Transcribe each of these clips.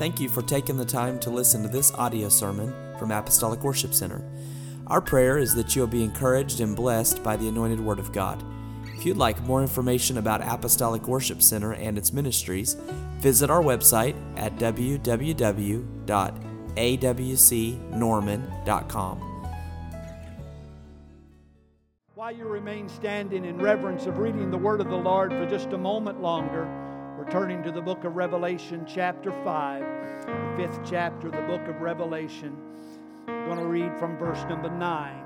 Thank you for taking the time to listen to this audio sermon from Apostolic Worship Center. Our prayer is that you'll be encouraged and blessed by the anointed Word of God. If you'd like more information about Apostolic Worship Center and its ministries, visit our website at www.awcnorman.com. While you remain standing in reverence of reading the Word of the Lord for just a moment longer, we're turning to the book of Revelation, chapter 5, the fifth chapter of the book of Revelation. I'm going to read from verse number 9.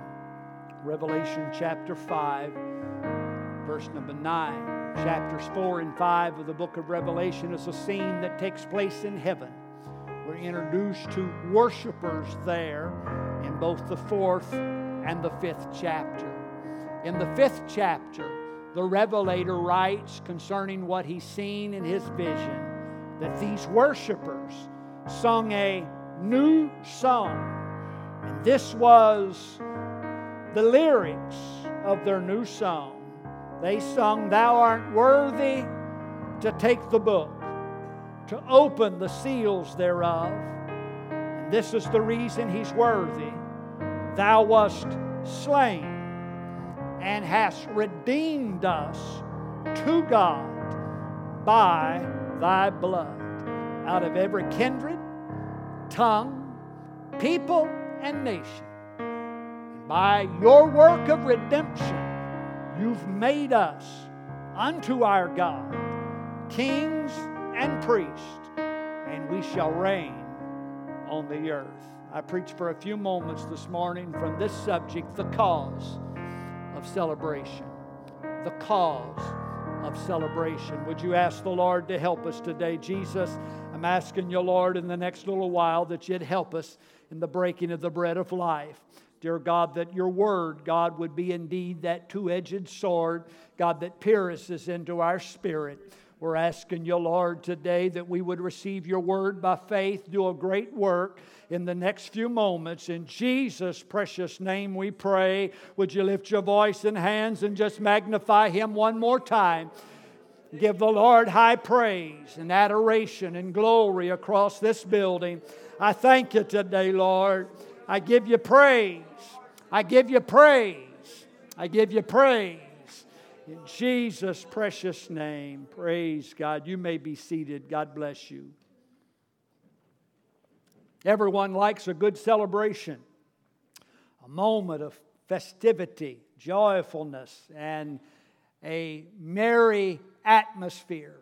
Revelation, chapter 5, verse number 9. Chapters 4 and 5 of the book of Revelation is a scene that takes place in heaven. We're introduced to worshipers there in both the fourth and the fifth chapter. In the fifth chapter, the Revelator writes concerning what he's seen in his vision that these worshipers sung a new song. And this was the lyrics of their new song. They sung, Thou art worthy to take the book, to open the seals thereof. And this is the reason he's worthy. Thou wast slain and hast redeemed us to God by thy blood out of every kindred, tongue, people, and nation. And by your work of redemption, you've made us unto our God kings and priests, and we shall reign on the earth. I preached for a few moments this morning from this subject, the cause of celebration. The cause of celebration. Would you ask the Lord to help us today? Jesus, I'm asking you, Lord, in the next little while that you'd help us in the breaking of the bread of life. Dear God, that your word, God, would be indeed that two edged sword, God, that pierces into our spirit. We're asking you, Lord, today that we would receive your word by faith, do a great work in the next few moments. In Jesus' precious name we pray. Would you lift your voice and hands and just magnify him one more time? Give the Lord high praise and adoration and glory across this building. I thank you today, Lord. I give you praise. I give you praise. I give you praise. In Jesus' precious name, praise God. You may be seated. God bless you. Everyone likes a good celebration, a moment of festivity, joyfulness, and a merry atmosphere.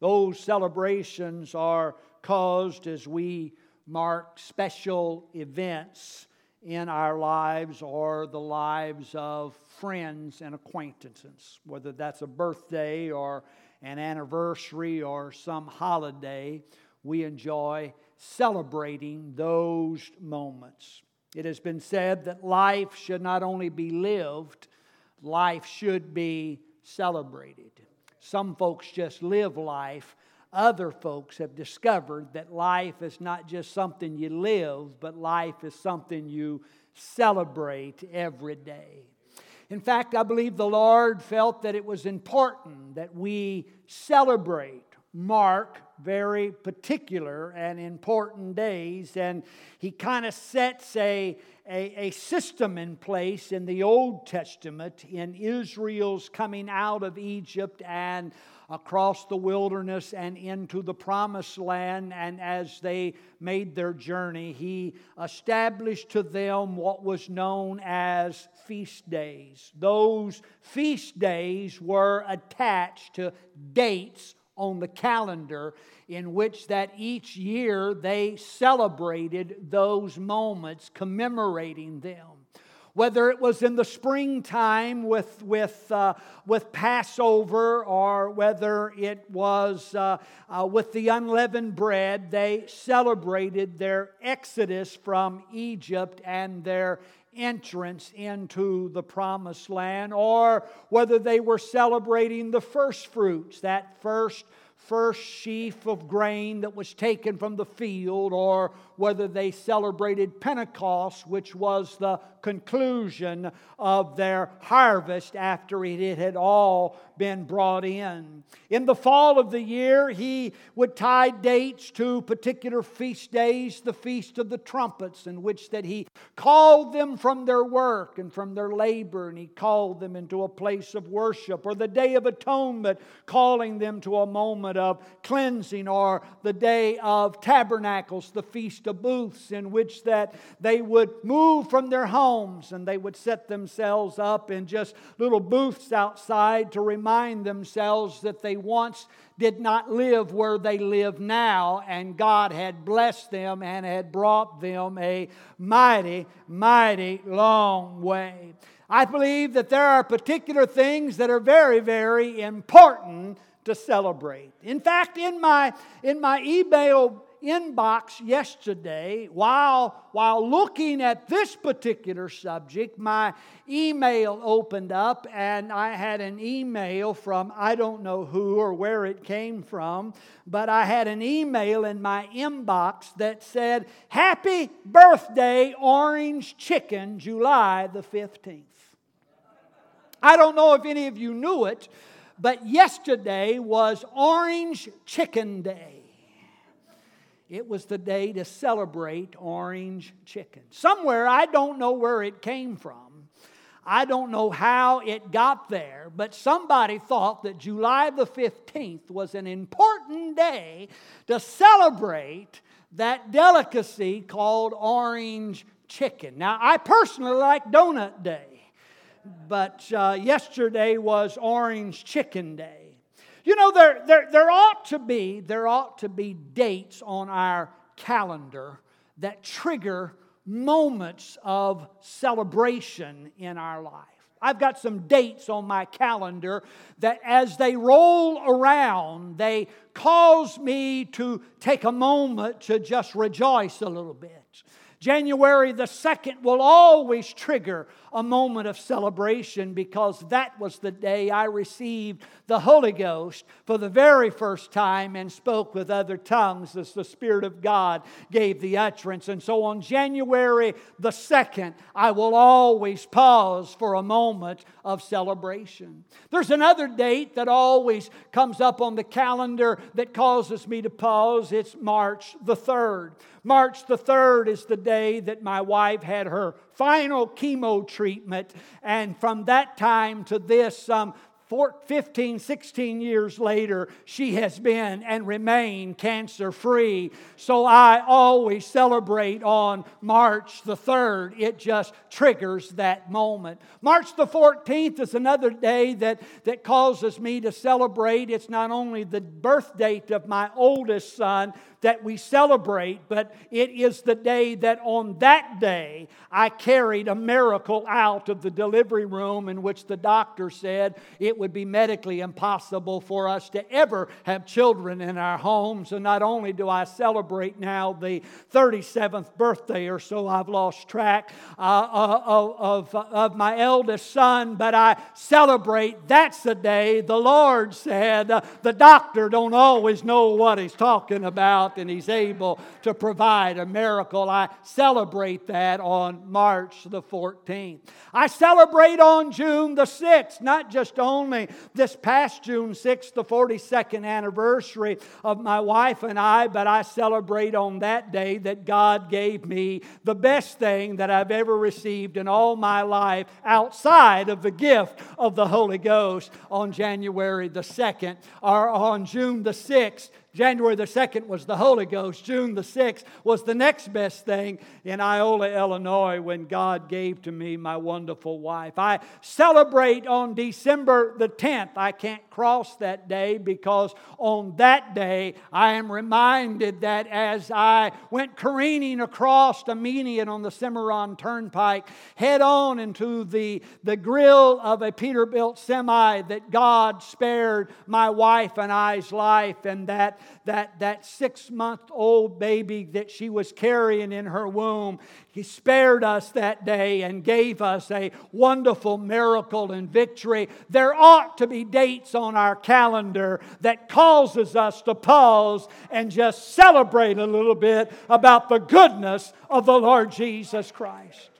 Those celebrations are caused as we mark special events in our lives or the lives of friends and acquaintances, whether that's a birthday or an anniversary or some holiday, we enjoy celebrating those moments. It has been said that life should not only be lived, life should be celebrated. Some folks just live life. Other folks have discovered that life is not just something you live, but life is something you celebrate every day. In fact, I believe the Lord felt that it was important that we celebrate, mark very particular and important days. And He kind of sets a, a, a, system in place in the Old Testament in Israel's coming out of Egypt and across the wilderness and into the promised land. And as they made their journey, he established to them what was known as feast days. Those feast days were attached to dates on the calendar in which that each year they celebrated those moments commemorating them. Whether it was in the springtime with, with, uh, with Passover or whether it was uh, uh, with the unleavened bread, they celebrated their exodus from Egypt and their entrance into the promised land, or whether they were celebrating the first fruits, that first first sheaf of grain that was taken from the field, or whether they celebrated Pentecost, which was the conclusion of their harvest after it had all been brought in. In the fall of the year, he would tie dates to particular feast days, the Feast of the Trumpets, in which that he called them from their work and from their labor, and he called them into a place of worship, or the Day of Atonement, calling them to a moment of cleansing, or the Day of Tabernacles, the Feast of Booths, in which that they would move from their homes and they would set themselves up in just little booths outside to remind themselves that they once did not live where they live now, and God had blessed them and had brought them a mighty, mighty long way. I believe that there are particular things that are very, very important to celebrate. In fact, in my, in my email inbox yesterday while, while looking at this particular subject. My email opened up, and I had an email from I don't know who or where it came from, but I had an email in my inbox that said, Happy birthday, Orange Chicken, July the 15th. I don't know if any of you knew it, but yesterday was Orange Chicken Day. It was the day to celebrate orange chicken. Somewhere, I don't know where it came from. I don't know how it got there, but somebody thought that July the 15th was an important day to celebrate that delicacy called orange chicken. Now, I personally like Donut Day, but uh, yesterday was Orange Chicken Day. You know, there, there, there ought to be, there ought to be dates on our calendar that trigger moments of celebration in our life. I've got some dates on my calendar that as they roll around, they cause me to take a moment to just rejoice a little bit. January the 2nd will always trigger a moment of celebration because that was the day I received the Holy Ghost for the very first time and spoke with other tongues as the Spirit of God gave the utterance. And so on January the 2nd, I will always pause for a moment of celebration. There's another date that always comes up on the calendar that causes me to pause. It's March the 3rd. March the 3rd is the day that my wife had her final chemo treatment. And from that time to this, um, 15, 16 years later, she has been and remained cancer free. So I always celebrate on March the 3rd. It just triggers that moment. March the 14th is another day that, that causes me to celebrate. It's not only the birth date of my oldest son, that we celebrate, but it is the day that on that day I carried a miracle out of the delivery room in which the doctor said it would be medically impossible for us to ever have children in our homes. And not only do I celebrate now the 37th birthday or so, I've lost track uh, uh of, of, of my eldest son, but I celebrate that's the day the Lord said uh, the doctor don't always know what he's talking about and He's able to provide a miracle. I celebrate that on March the 14th. I celebrate on June the 6th, not just only this past June 6th, the 42nd anniversary of my wife and I, but I celebrate on that day that God gave me the best thing that I've ever received in all my life outside of the gift of the Holy Ghost on January the 2nd or on June the 6th. January the 2nd was the Holy Ghost. June the 6th was the next best thing in Iola, Illinois, when God gave to me my wonderful wife. I celebrate on December the 10th. I can't cross that day because on that day I am reminded that as I went careening across the median on the Cimarron Turnpike, head on into the, the grill of a Peterbilt semi, that God spared my wife and I's life, and that that, that six month old baby that she was carrying in her womb. He spared us that day and gave us a wonderful miracle and victory. There ought to be dates on our calendar that causes us to pause and just celebrate a little bit about the goodness of the Lord Jesus Christ.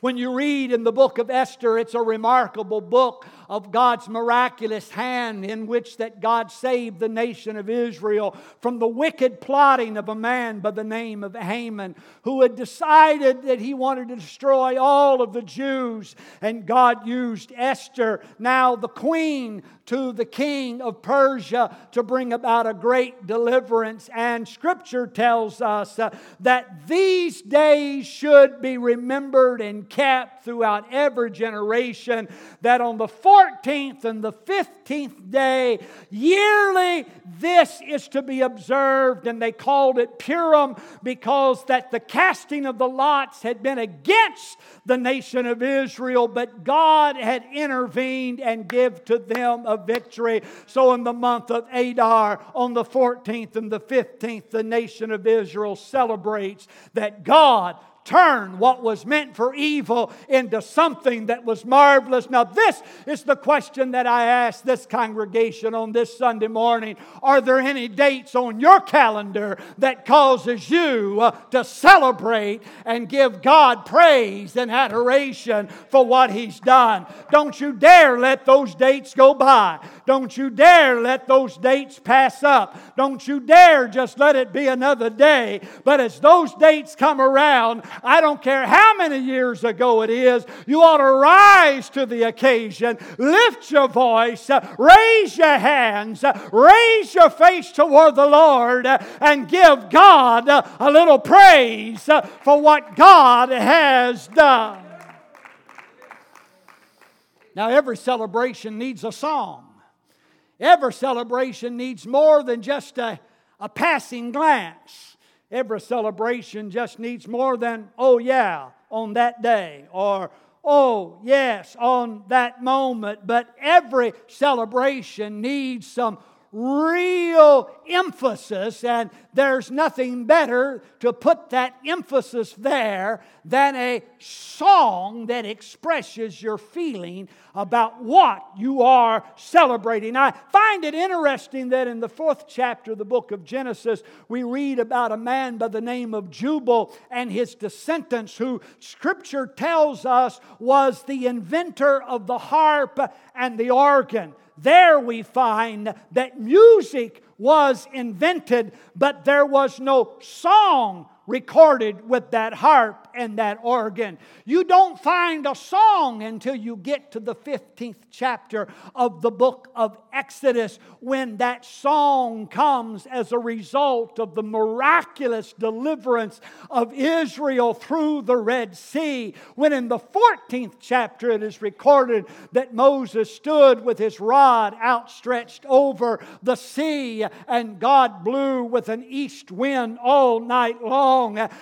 When you read in the book of Esther, it's a remarkable book of God's miraculous hand in which that God saved the nation of Israel from the wicked plotting of a man by the name of Haman who had decided that he wanted to destroy all of the Jews. And God used Esther now the queen to the king of Persia to bring about a great deliverance and scripture tells us uh, that these days should be remembered and kept throughout every generation that on the 14th and the 15th day, yearly, this is to be observed. And they called it Purim because that the casting of the lots had been against the nation of Israel, but God had intervened and give to them a victory. So in the month of Adar, on the 14th and the 15th, the nation of Israel celebrates that God turn what was meant for evil into something that was marvelous. Now, this is the question that I ask this congregation on this Sunday morning. Are there any dates on your calendar that causes you uh, to celebrate and give God praise and adoration for what He's done? Don't you dare let those dates go by. Don't you dare let those dates pass up. Don't you dare just let it be another day. But as those dates come around, I don't care how many years ago it is, you ought to rise to the occasion, lift your voice, raise your hands, raise your face toward the Lord, and give God a little praise for what God has done. Now, every celebration needs a song. Every celebration needs more than just a, a passing glance. Every celebration just needs more than, oh yeah, on that day, or oh yes, on that moment. But every celebration needs some real emphasis, and there's nothing better to put that emphasis there than a song that expresses your feeling about what you are celebrating. I find it interesting that in the fourth chapter of the book of Genesis, we read about a man by the name of Jubal and his descendants, who scripture tells us was the inventor of the harp and the organ. There we find that music was invented, but there was no song recorded with that harp and that organ. You don't find a song until you get to the 15th chapter of the book of Exodus when that song comes as a result of the miraculous deliverance of Israel through the Red Sea. When in the 14th chapter it is recorded that Moses stood with his rod outstretched over the sea and God blew with an east wind all night long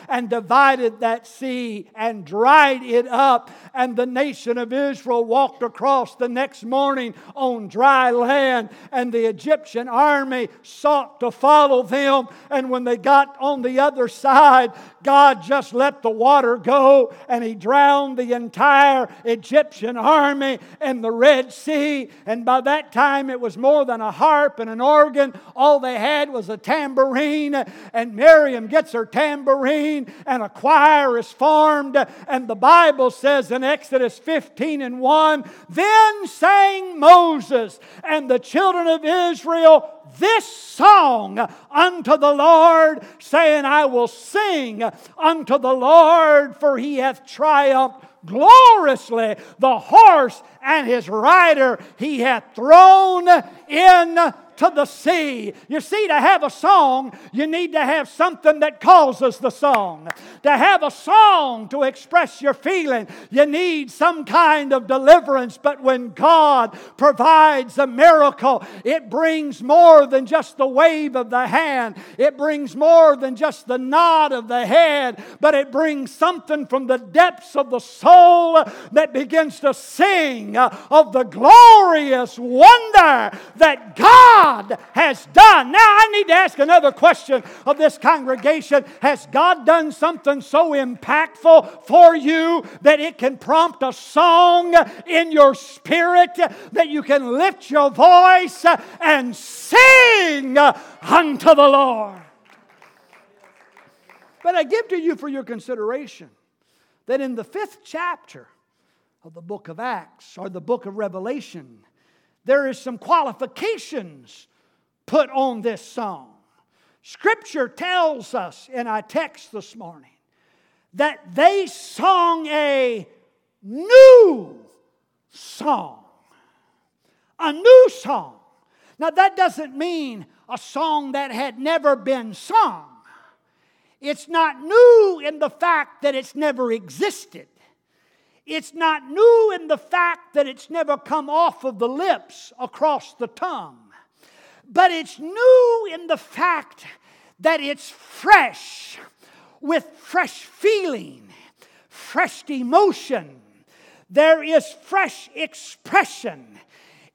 and divided that sea and dried it up. And the nation of Israel walked across the next morning on dry land, and the Egyptian army sought to follow them. And when they got on the other side, God just let the water go and he drowned the entire Egyptian army in the Red Sea. And by that time, it was more than a harp and an organ. All they had was a tambourine. And Miriam gets her tambourine, and a choir is formed. And the Bible says in Exodus 15 and 1 Then sang Moses and the children of Israel this song unto the Lord, saying, I will sing unto the Lord, for he hath triumphed gloriously. The horse and his rider he hath thrown in to the sea. You see, to have a song, you need to have something that causes the song. To have a song to express your feeling, you need some kind of deliverance. But when God provides a miracle, it brings more than just the wave of the hand. It brings more than just the nod of the head, but it brings something from the depths of the soul that begins to sing Uh, of the glorious wonder that God has done. Now, I need to ask another question of this congregation Has God done something so impactful for you that it can prompt a song in your spirit that you can lift your voice and sing unto the Lord? But I give to you for your consideration that in the fifth chapter of the book of Acts or the book of Revelation, there is some qualifications put on this song. Scripture tells us in our text this morning that they sung a new song. A new song. Now, that doesn't mean a song that had never been sung. It's not new in the fact that it's never existed. It's not new in the fact that it's never come off of the lips across the tongue. But it's new in the fact that it's fresh with fresh feeling, fresh emotion. There is fresh expression.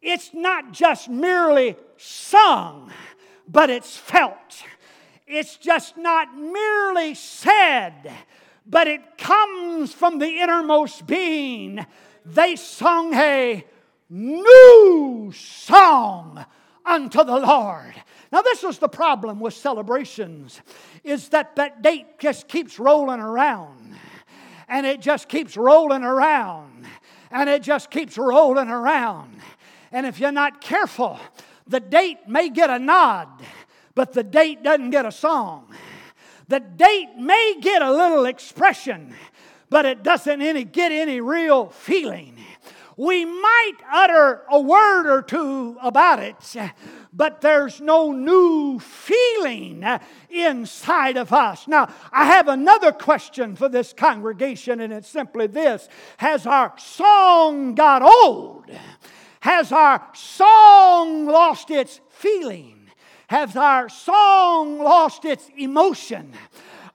It's not just merely sung, but it's felt. It's just not merely said, but it comes from the innermost being. They sung a new song unto the Lord. Now, this is the problem with celebrations, is that that date just keeps rolling around. And it just keeps rolling around. And it just keeps rolling around. And if you're not careful, the date may get a nod, but the date doesn't get a song. The date may get a little expression, but it doesn't any, get any real feeling. We might utter a word or two about it, but there's no new feeling inside of us. Now, I have another question for this congregation, and it's simply this Has our song got old? Has our song lost its feeling? Has our song lost its emotion?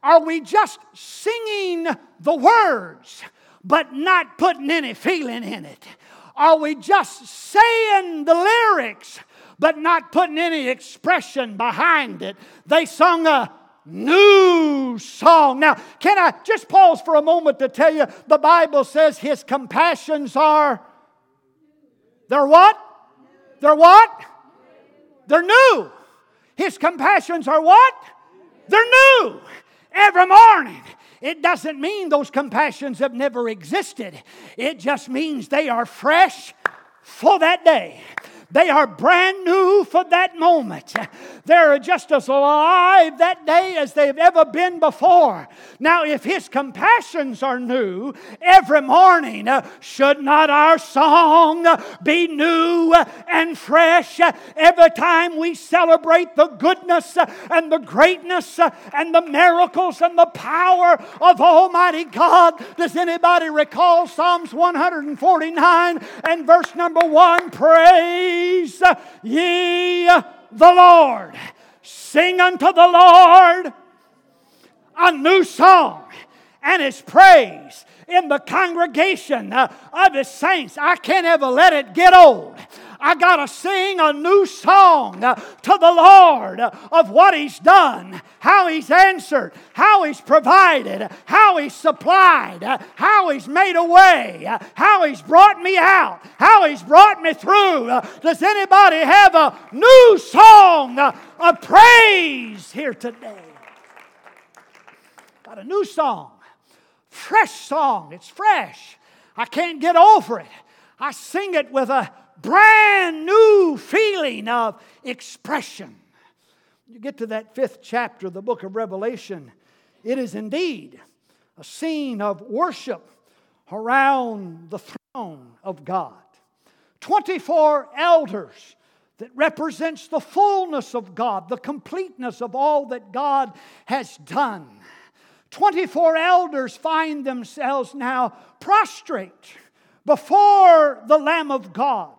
Are we just singing the words but not putting any feeling in it? Are we just saying the lyrics but not putting any expression behind it? They sung a new song. Now, can I just pause for a moment to tell you the Bible says his compassions are they're what? They're what? They're new. His compassions are what? They're new every morning. It doesn't mean those compassions have never existed, it just means they are fresh for that day. They are brand new for that moment. They're just as alive that day as they've ever been before. Now, if His compassions are new every morning, uh, should not our song be new and fresh every time we celebrate the goodness and the greatness and the miracles and the power of Almighty God? Does anybody recall Psalms 149 and verse number 1? Praise Praise ye the Lord. Sing unto the Lord a new song and his praise in the congregation of his saints. I can't ever let it get old. I got to sing a new song uh, to the Lord of what He's done, how He's answered, how He's provided, how He's supplied, uh, how He's made a way, uh, how He's brought me out, how He's brought me through. Does anybody have a new song of praise here today? Got a new song, fresh song. It's fresh. I can't get over it. I sing it with a brand new feeling of expression. You get to that fifth chapter of the book of Revelation, it is indeed a scene of worship around the throne of God. 24 elders that represents the fullness of God, the completeness of all that God has done. 24 elders find themselves now prostrate before the Lamb of God.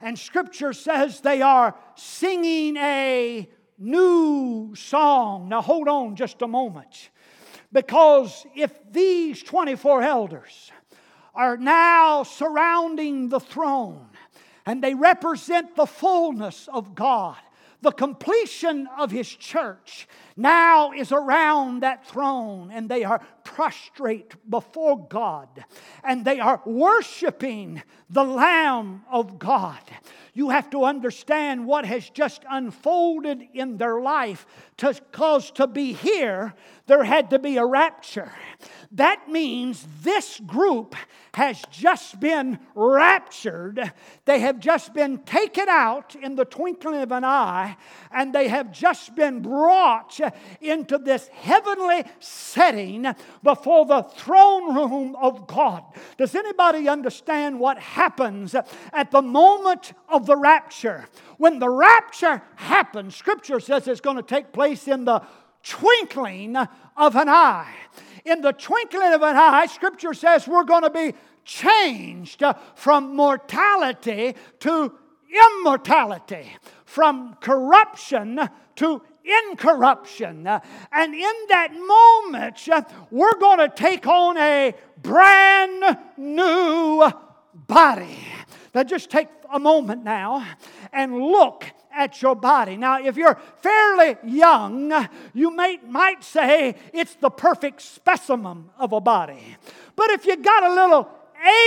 And Scripture says they are singing a new song. Now, hold on just a moment. Because if these 24 elders are now surrounding the throne and they represent the fullness of God, the completion of His church now is around that throne and they are prostrate before God and they are worshiping the Lamb of God. You have to understand what has just unfolded in their life to because to be here, there had to be a rapture. That means this group has just been raptured. They have just been taken out in the twinkling of an eye, and they have just been brought into this heavenly setting before the throne room of God. Does anybody understand what happens at the moment of the rapture? When the rapture happens, Scripture says it's going to take place in the twinkling of an eye in the twinkling of an eye, Scripture says we're going to be changed uh, from mortality to immortality, from corruption to incorruption. Uh, and in that moment, uh, we're going to take on a brand new body. Now, just take a moment now and look at your body. Now, if you're fairly young, you may, might say it's the perfect specimen of a body. But if you got a little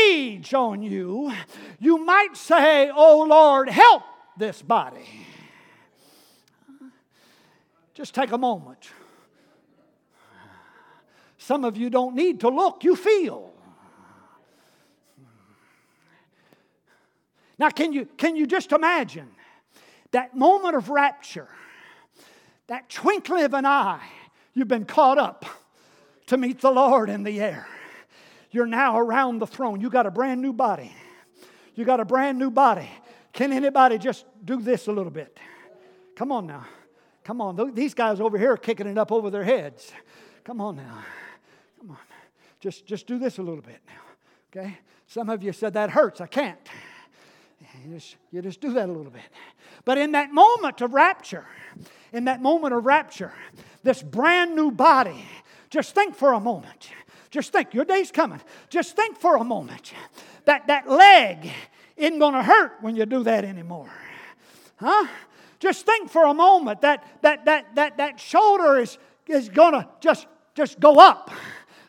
age on you, you might say, Oh Lord, help this body. Just take a moment. Some of you don't need to look, you feel. Now, can you, can you just imagine that moment of rapture, that twinkling of an eye, you've been caught up to meet the Lord in the air. You're now around the throne. You got a brand new body. You got a brand new body. Can anybody just do this a little bit? Come on now. Come on. These guys over here are kicking it up over their heads. Come on now. Come on. Just, just do this a little bit now. Okay? Some of you said that hurts. I can't. You just, you just do that a little bit. But in that moment of rapture, in that moment of rapture, this brand new body, just think for a moment. Just think, your day's coming. Just think for a moment that that leg isn't going to hurt when you do that anymore. Huh? Just think for a moment that that that that, that shoulder is, is going to just, just go up.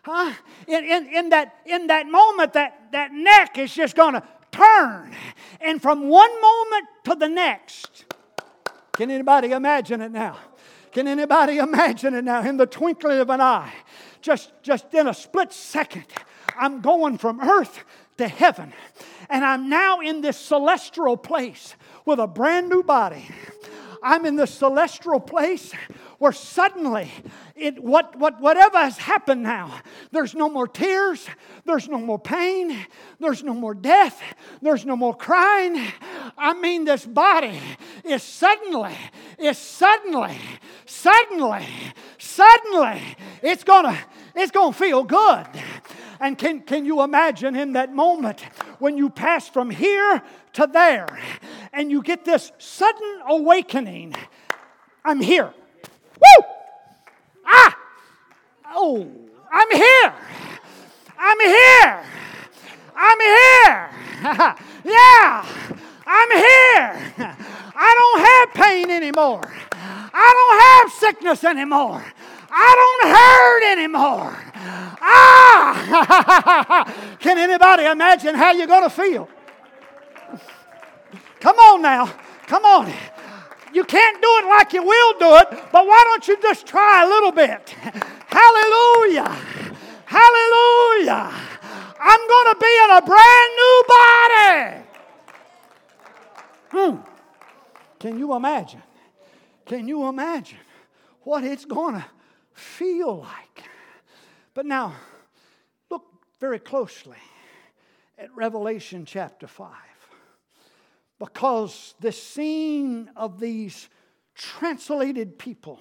Huh? In, in, in, that, in that moment, that, that neck is just going to turn. And from one moment to the next, can anybody imagine it now? Can anybody imagine it now? In the twinkling of an eye, just, just in a split second, I'm going from earth to heaven. And I'm now in this celestial place with a brand new body. I'm in the celestial place where suddenly it, what, what, whatever has happened now, there's no more tears, there's no more pain, there's no more death, there's no more crying. I mean, this body is suddenly, is suddenly, suddenly, suddenly, it's gonna, it's gonna feel good. And can, can you imagine in that moment when you pass from here to there and you get this sudden awakening? I'm here. Woo! Ah! Oh, I'm here. I'm here. I'm here. yeah, I'm here. I don't have pain anymore. I don't have sickness anymore. I don't hurt anymore. Ah! Can anybody imagine how you're going to feel? Come on now. Come on. You can't do it like you will do it, but why don't you just try a little bit? Hallelujah. Hallelujah. I'm going to be in a brand new body. Hmm. Can you imagine? Can you imagine what it's going to feel like? But now, look very closely at Revelation chapter 5 because the scene of these translated people,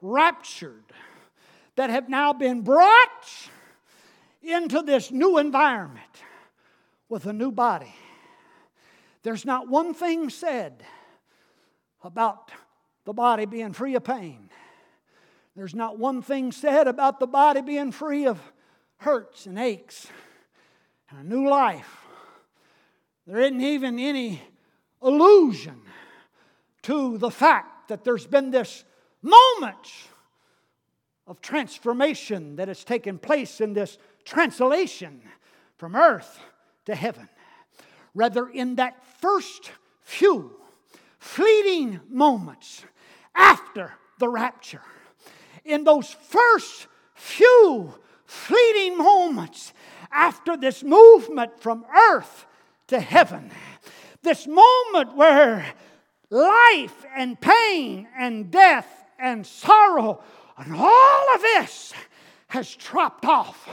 raptured, that have now been brought into this new environment with a new body. There's not one thing said about the body being free of pain. There's not one thing said about the body being free of hurts and aches and a new life. There isn't even any allusion to the fact that there's been this moment of transformation that has taken place in this translation from earth to heaven. Rather, in that first few fleeting moments after the rapture, in those first few fleeting moments after this movement from earth to heaven, this moment where life and pain and death and sorrow and all of this has dropped off.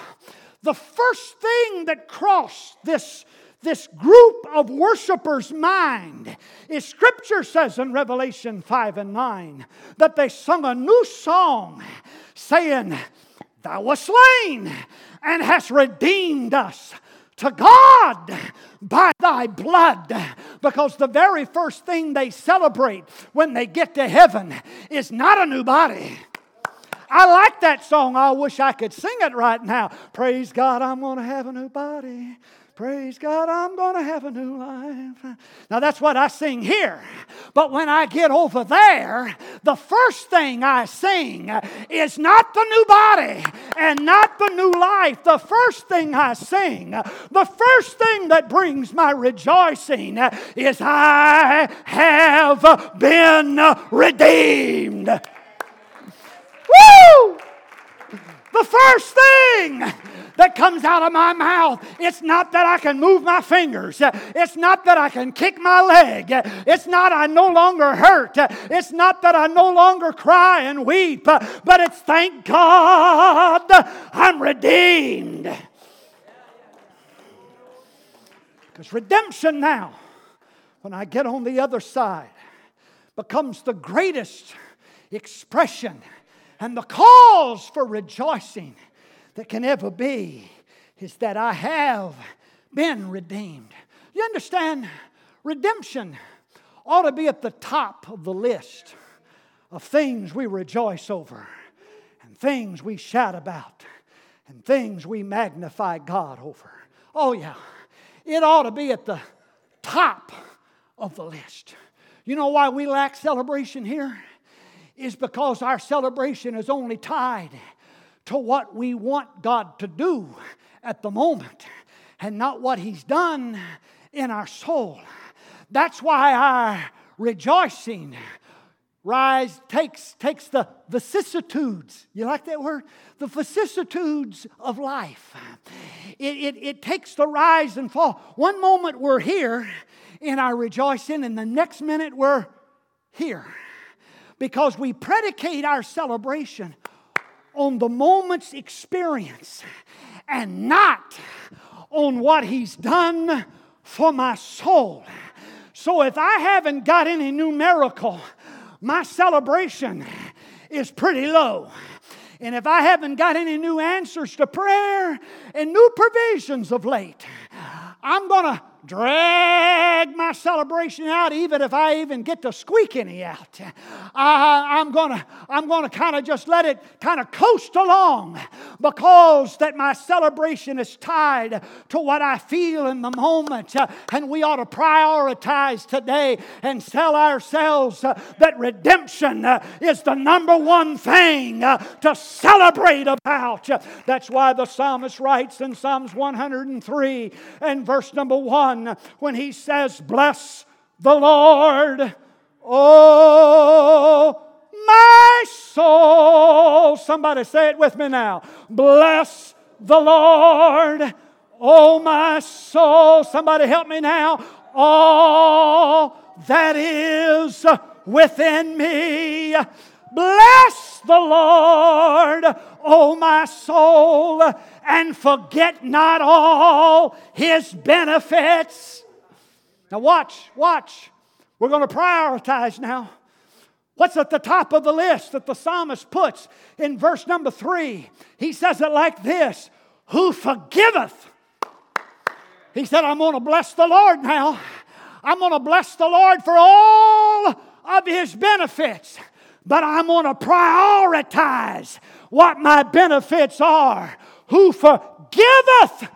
The first thing that crossed this this group of worshipers' mind is Scripture says in Revelation 5 and 9 that they sung a new song saying, Thou wast slain and hast redeemed us to God by thy blood. Because the very first thing they celebrate when they get to heaven is not a new body. I like that song. I wish I could sing it right now. Praise God, I'm going to have a new body. Praise God, I'm going to have a new life. Now, that's what I sing here. But when I get over there, the first thing I sing is not the new body and not the new life. The first thing I sing, the first thing that brings my rejoicing is I have been redeemed. Woo! The first thing that comes out of my mouth. It's not that I can move my fingers. It's not that I can kick my leg. It's not I no longer hurt. It's not that I no longer cry and weep. But it's thank God I'm redeemed. Because redemption now, when I get on the other side, becomes the greatest expression and the cause for rejoicing that can ever be is that I have been redeemed. You understand? Redemption ought to be at the top of the list of things we rejoice over and things we shout about and things we magnify God over. Oh, yeah. It ought to be at the top of the list. You know why we lack celebration here? Is because our celebration is only tied to what we want God to do at the moment and not what He's done in our soul. That's why our rejoicing. Rise takes takes the vicissitudes. You like that word? The vicissitudes of life. It, it, it takes the rise and fall. One moment we're here in our rejoicing and the next minute we're here. Because we predicate our celebration on the moment's experience and not on what He's done for my soul. So if I haven't got any new miracle, my celebration is pretty low. And if I haven't got any new answers to prayer and new provisions of late, I'm going to drag my celebration out even if I even get to squeak any out. I, am gonna I'm gonna kind of just let it kind of coast along because that my celebration is tied to what I feel in the moment. and we ought to prioritize today and tell ourselves that redemption is the number one thing to celebrate about. That's why the psalmist writes in Psalms 103 and verse number one 1 when he says, Bless the Lord, oh my soul. Somebody say it with me now. Bless the Lord, oh my soul. Somebody help me now. All that is within me. Bless the Lord, O my soul, and forget not all his benefits. Now, watch, watch. We're going to prioritize now. What's at the top of the list that the psalmist puts in verse number three? He says it like this Who forgiveth? He said, I'm going to bless the Lord now. I'm going to bless the Lord for all of His benefits, but I'm going to prioritize what my benefits are. Who forgiveth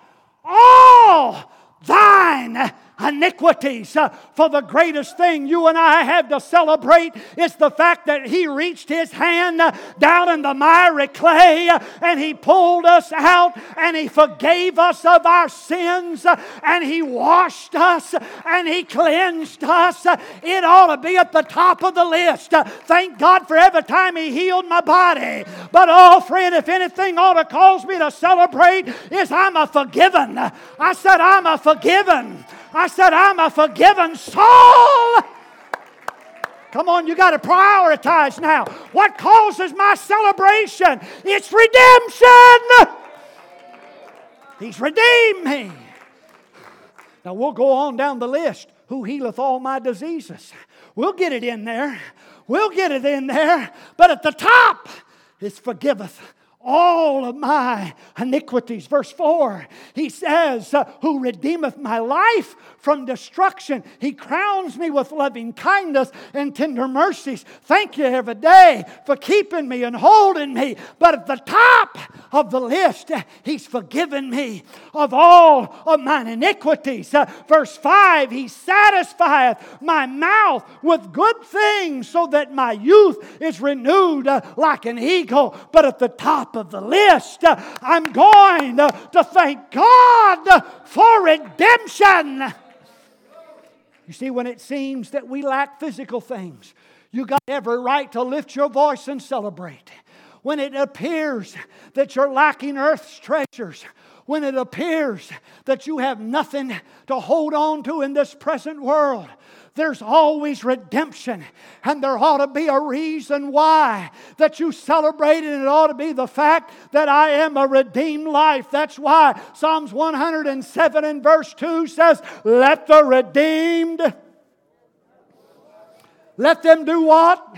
all thine iniquities. For the greatest thing you and I have to celebrate is the fact that He reached His hand down in the miry clay and He pulled us out and He forgave us of our sins and He washed us and He cleansed us. It ought to be at the top of the list. Thank God for every time He healed my body. But, oh, friend, if anything ought to cause me to celebrate, is I'm a forgiven. I said, I'm a forgiven. I said, I'm a forgiven soul. Come on, you got to prioritize now. What causes my celebration? It's redemption. He's redeemed me. Now we'll go on down the list. Who healeth all my diseases? We'll get it in there. We'll get it in there. But at the top is forgiveth all of my iniquities. Verse 4, he says, uh, Who redeemeth my life from destruction. He crowns me with loving kindness and tender mercies. Thank you every day for keeping me and holding me. But at the top of the list, uh, he's forgiven me of all of mine iniquities. Uh, verse 5, he satisfieth my mouth with good things so that my youth is renewed like an eagle. But at the top of the list. I'm going to thank God for redemption. You see, when it seems that we lack physical things, you got every right to lift your voice and celebrate. When it appears that you're lacking earth's treasures, when it appears that you have nothing to hold on to in this present world, there's always redemption. And there ought to be a reason why that you celebrate, and it ought to be the fact that I am a redeemed life. That's why Psalms 107 and verse 2 says, Let the redeemed, let them do what?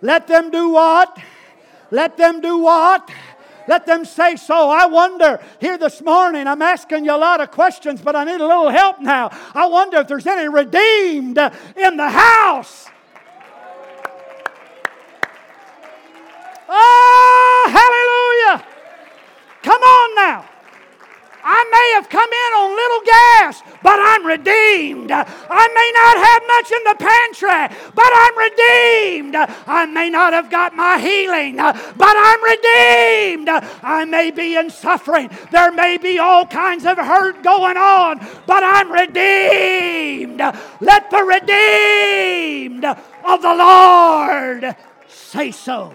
Let them do what? Let them do what? Let them say so. I wonder here this morning, I'm asking you a lot of questions, but I need a little help now. I wonder if there's any redeemed in the house. Oh, hallelujah. Come on now. I may have come in on little gas, but I'm redeemed. I may not have much in the pantry, but I'm redeemed. I may not have got my healing, but I'm redeemed. I may be in suffering. There may be all kinds of hurt going on, but I'm redeemed. Let the redeemed of the Lord say so.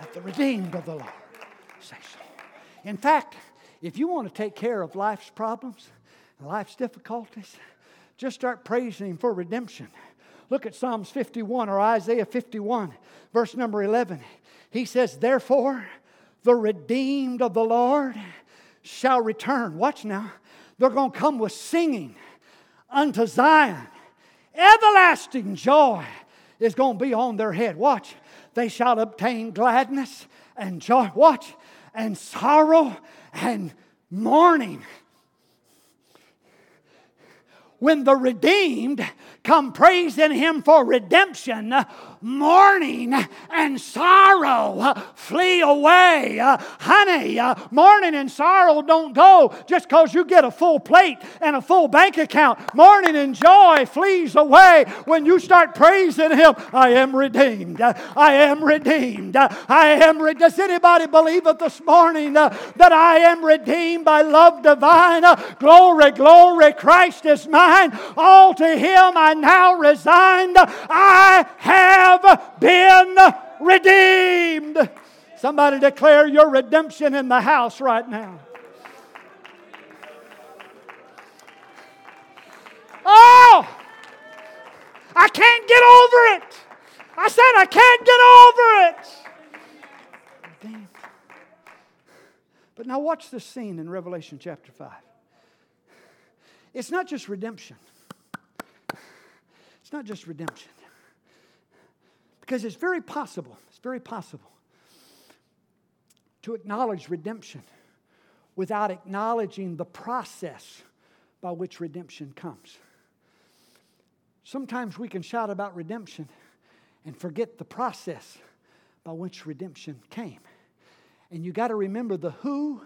Let the redeemed of the Lord. In fact, if you want to take care of life's problems life's difficulties, just start praising Him for redemption. Look at Psalms 51 or Isaiah 51, verse number 11. He says, Therefore, the redeemed of the Lord shall return. Watch now. They're going to come with singing unto Zion. Everlasting joy is going to be on their head. Watch. They shall obtain gladness and joy. Watch and sorrow and mourning. When the redeemed come praising Him for redemption, mourning and sorrow flee away. Honey, mourning and sorrow don't go just because you get a full plate and a full bank account. Mourning and joy flees away when you start praising Him. I am redeemed. I am redeemed. I am redeemed. Does anybody believe it this morning uh, that I am redeemed by love divine? Glory, glory, Christ is mine. All to Him I now resigned. I have have been redeemed. Somebody declare your redemption in the house right now. Oh, I can't get over it. I said I can't get over it. But now watch this scene in Revelation chapter 5. It's not just redemption. It's not just redemption. Because it's very possible, it's very possible to acknowledge redemption without acknowledging the process by which redemption comes. Sometimes we can shout about redemption and forget the process by which redemption came. And you got to remember the who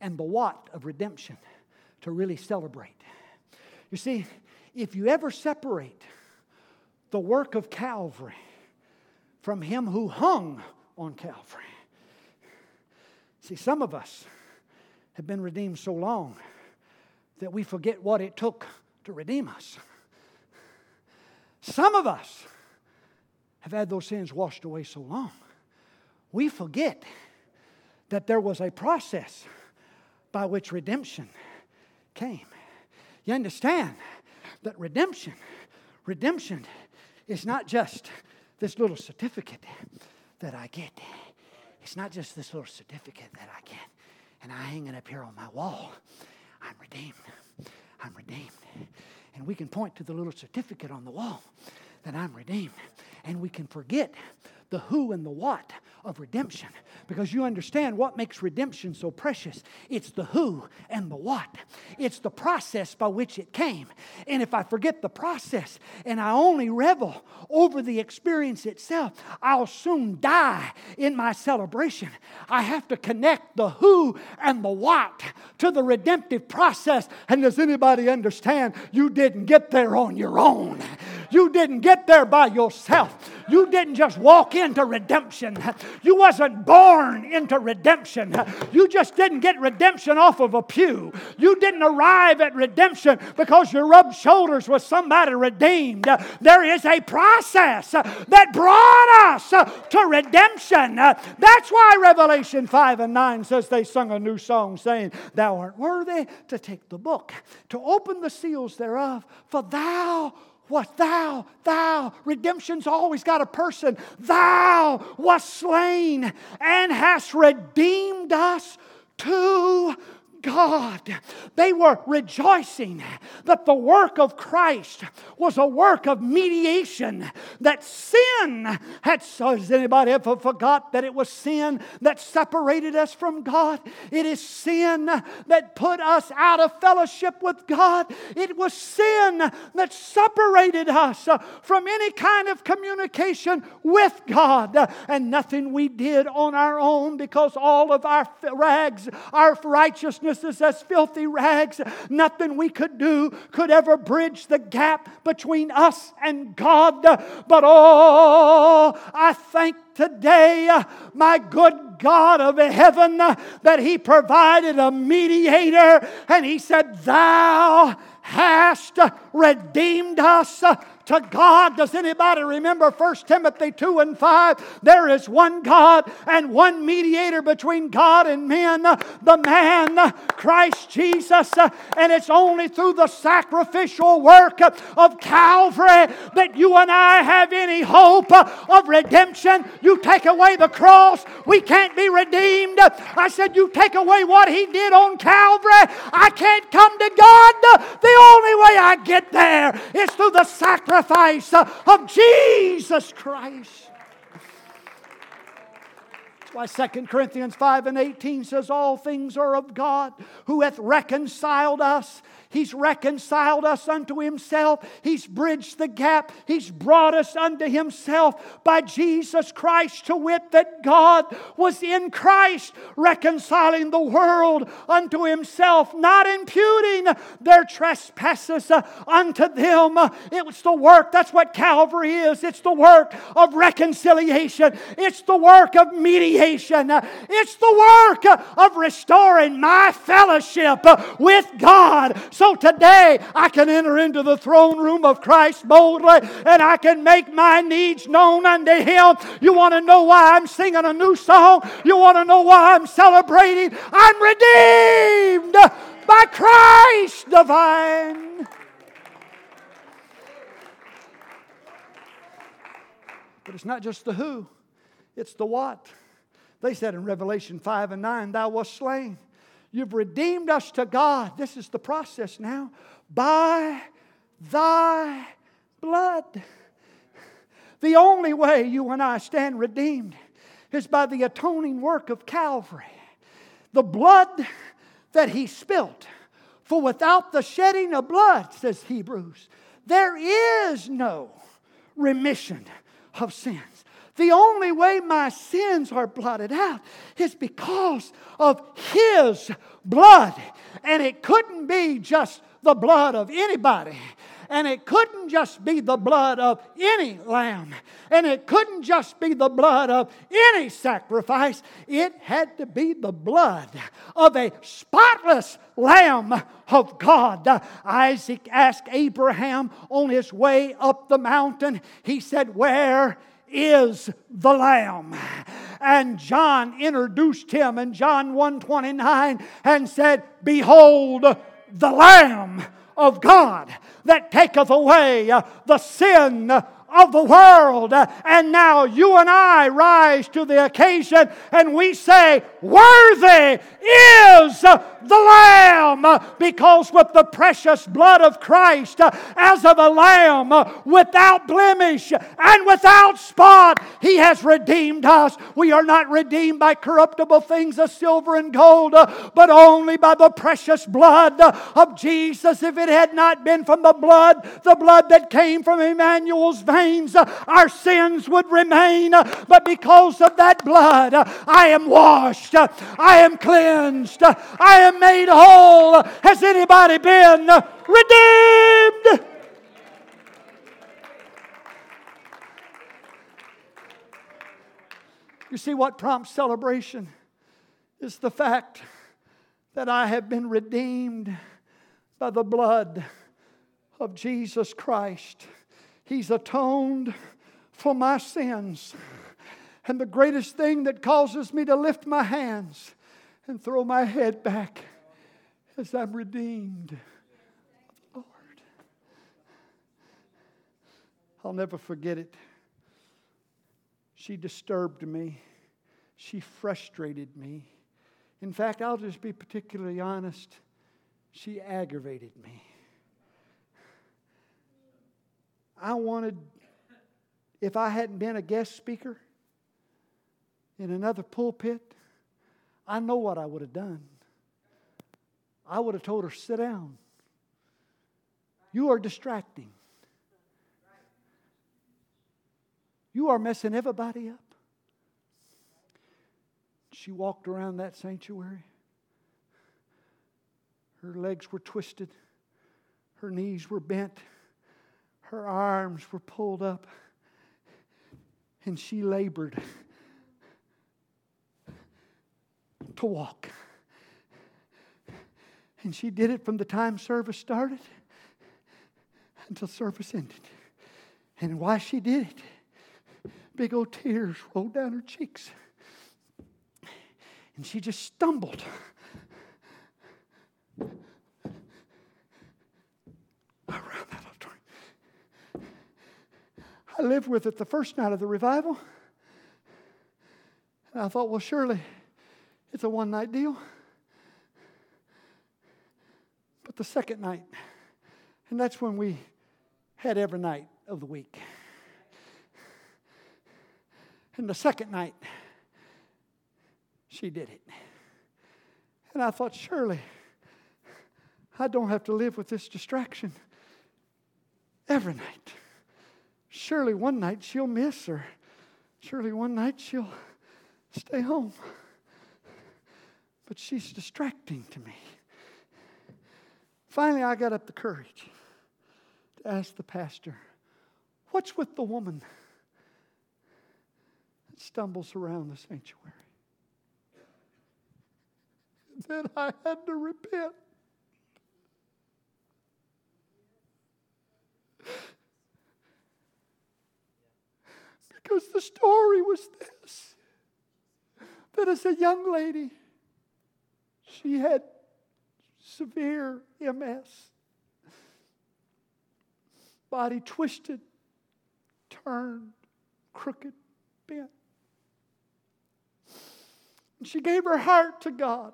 and the what of redemption to really celebrate. You see, if you ever separate the work of Calvary from him who hung on Calvary, see, some of us have been redeemed so long that we forget what it took to redeem us. Some of us have had those sins washed away so long, we forget that there was a process by which redemption came. You understand that redemption, redemption is not just this little certificate that I get. It's not just this little certificate that I get and I hang it up here on my wall. I'm redeemed. I'm redeemed. And we can point to the little certificate on the wall that I'm redeemed. And we can forget the who and the what of redemption because you understand what makes redemption so precious. It's the who and the what, it's the process by which it came. And if I forget the process and I only revel over the experience itself, I'll soon die in my celebration. I have to connect the who and the what to the redemptive process. And does anybody understand? You didn't get there on your own, you didn't get there by yourself. You didn't just walk into redemption. You wasn't born into redemption. You just didn't get redemption off of a pew. You didn't arrive at redemption because you rubbed shoulders with somebody redeemed. There is a process that brought us to redemption. That's why Revelation 5 and 9 says they sung a new song saying, Thou art worthy to take the book, to open the seals thereof, for thou what thou, thou, redemption's always got a person. Thou was slain and hast redeemed us to God. They were rejoicing that the work of Christ was a work of mediation, that sin had. Has anybody ever forgot that it was sin that separated us from God? It is sin that put us out of fellowship with God. It was sin that separated us from any kind of communication with God. And nothing we did on our own because all of our rags, our righteousness, righteousness as filthy rags. Nothing we could do could ever bridge the gap between us and God. But oh, I thank today, my good God of heaven, that He provided a mediator and He said, Thou hast redeemed us to God. Does anybody remember 1 Timothy 2 and 5? There is one God and one mediator between God and men, the man, Christ Jesus. And it's only through the sacrificial work of Calvary that you and I have any hope of redemption. You take away the cross, we can't be redeemed. I said, You take away what He did on Calvary, I can't come to God. The only way I get there is through the sacrifice sacrifice uh, of Jesus Christ. That's why 2 Corinthians 5 and 18 says, All things are of God who hath reconciled us He's reconciled us unto Himself. He's bridged the gap. He's brought us unto Himself by Jesus Christ, to wit, that God was in Christ, reconciling the world unto Himself, not imputing their trespasses uh, unto them. It was the work, that's what Calvary is. It's the work of reconciliation, it's the work of mediation, it's the work of restoring my fellowship with God so today I can enter into the throne room of Christ boldly and I can make my needs known unto Him. You want to know why I'm singing a new song? You want to know why I'm celebrating? I'm redeemed by Christ divine. But it's not just the who, it's the what. They said in Revelation 5 and 9, Thou wast slain You've redeemed us to God. This is the process now. By thy blood. The only way you and I stand redeemed is by the atoning work of Calvary. The blood that he spilt For without the shedding of blood, says Hebrews, there is no remission of sins. The only way my sins are blotted out is because of His blood. And it couldn't be just the blood of anybody. And it couldn't just be the blood of any lamb. And it couldn't just be the blood of any sacrifice. It had to be the blood of a spotless lamb of God. Isaac asked Abraham on his way up the mountain, he said, Where is the lamb. And john introduced him in john 129 and said behold the lamb of God that taketh away the sin of the world. And now you and I rise to the occasion and we say, Worthy is the Lamb, because with the precious blood of Christ, as of a lamb without blemish and without spot, He has redeemed us. We are not redeemed by corruptible things of silver and gold, but only by the precious blood of Jesus. If it had not been from the blood, the blood that came from Emmanuel's our sins would remain. But because of that blood, I am washed, I am cleansed, I am made whole. Has anybody been redeemed? You see, what prompts celebration is the fact that I have been redeemed by the blood of Jesus Christ. He's atoned for my sins. And the greatest thing that causes me to lift my hands and throw my head back is I'm redeemed. Lord. I'll never forget it. She disturbed me. She frustrated me. In fact, I'll just be particularly honest. She aggravated me. I wanted, if I hadn't been a guest speaker in another pulpit, I know what I would have done. I would have told her, sit down. You are distracting. You are messing everybody up. She walked around that sanctuary. Her legs were twisted, her knees were bent. Her arms were pulled up and she labored to walk. And she did it from the time service started until service ended. And while she did it, big old tears rolled down her cheeks. And she just stumbled I lived with it the first night of the revival. And I thought, well, surely it's a one night deal. But the second night, and that's when we had every night of the week. And the second night, she did it. And I thought, surely I don't have to live with this distraction every night. Surely one night she'll miss her. Surely one night she'll stay home. But she's distracting to me. Finally, I got up the courage to ask the pastor, What's with the woman that stumbles around the sanctuary? then I had to repent. Because the story was this that as a young lady, she had severe MS, body twisted, turned, crooked, bent. And she gave her heart to God.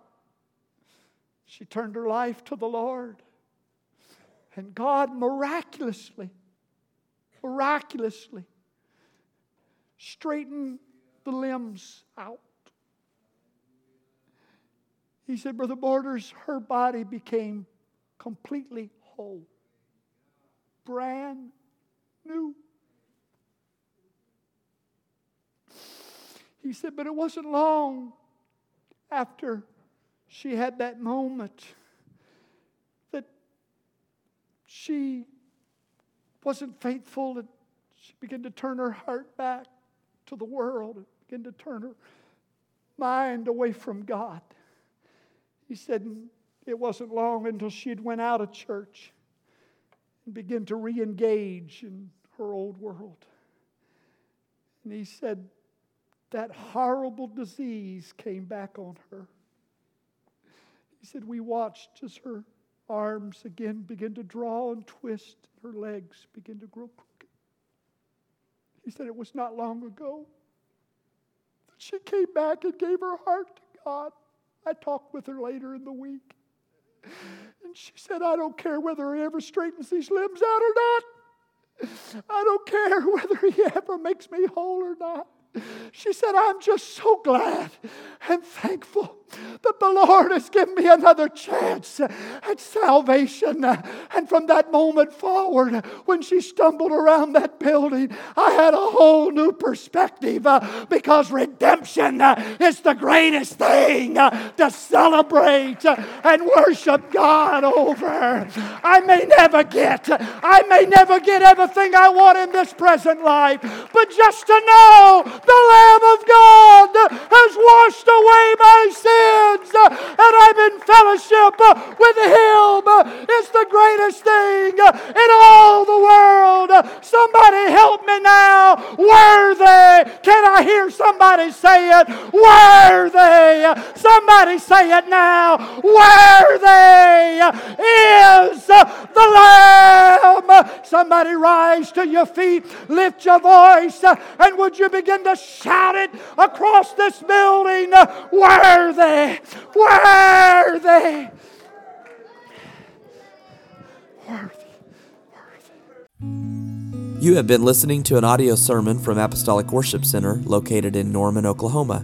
She turned her life to the Lord. And God miraculously, miraculously straighten the limbs out. He said, Brother Borders, her body became completely whole, brand new. He said, but it wasn't long after she had that moment that she wasn't faithful and she began to turn her heart back the world and began to turn her mind away from God. He said it wasn't long until she had went out of church and began to re-engage in her old world. And he said that horrible disease came back on her. He said we watched as her arms again began to draw and twist, her legs began to grow. He said it was not long ago that she came back and gave her heart to God. I talked with her later in the week. And she said, I don't care whether he ever straightens these limbs out or not. I don't care whether he ever makes me whole or not. She said, I'm just so glad and thankful that the Lord has given me another chance at salvation. And from that moment forward, when she stumbled around that building, I had a whole new perspective uh, because redemption uh, is the greatest thing uh, to celebrate and worship God over. I may never get, I may never get everything I want in this present life, but just to know the Lamb of God has washed away my sins uh, and I'm in fellowship uh, with Him. Uh, it's the greatest thing in all the world. Somebody help me now. Worthy. Can I hear somebody say it? Worthy. Somebody say it now. Worthy is the Lamb. Somebody rise to your feet, lift your voice, and would you begin to shout it across this building? Worthy. Worthy. Worthy. You have been listening to an audio sermon from Apostolic Worship Center located in Norman, Oklahoma.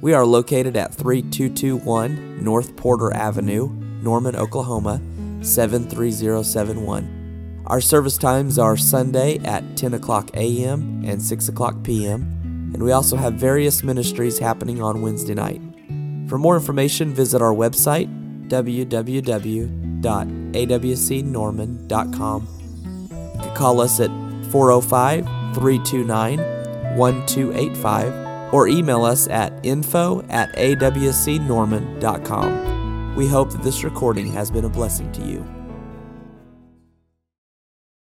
We are located at 3221 North Porter Avenue, Norman, Oklahoma 73071. Our service times are Sunday at 10 o'clock a.m. and 6 o'clock p.m., and we also have various ministries happening on Wednesday night. For more information, visit our website, www.awcnorman.com. You can call us at 405 329 1285 or email us at info at awcnorman.com. We hope that this recording has been a blessing to you.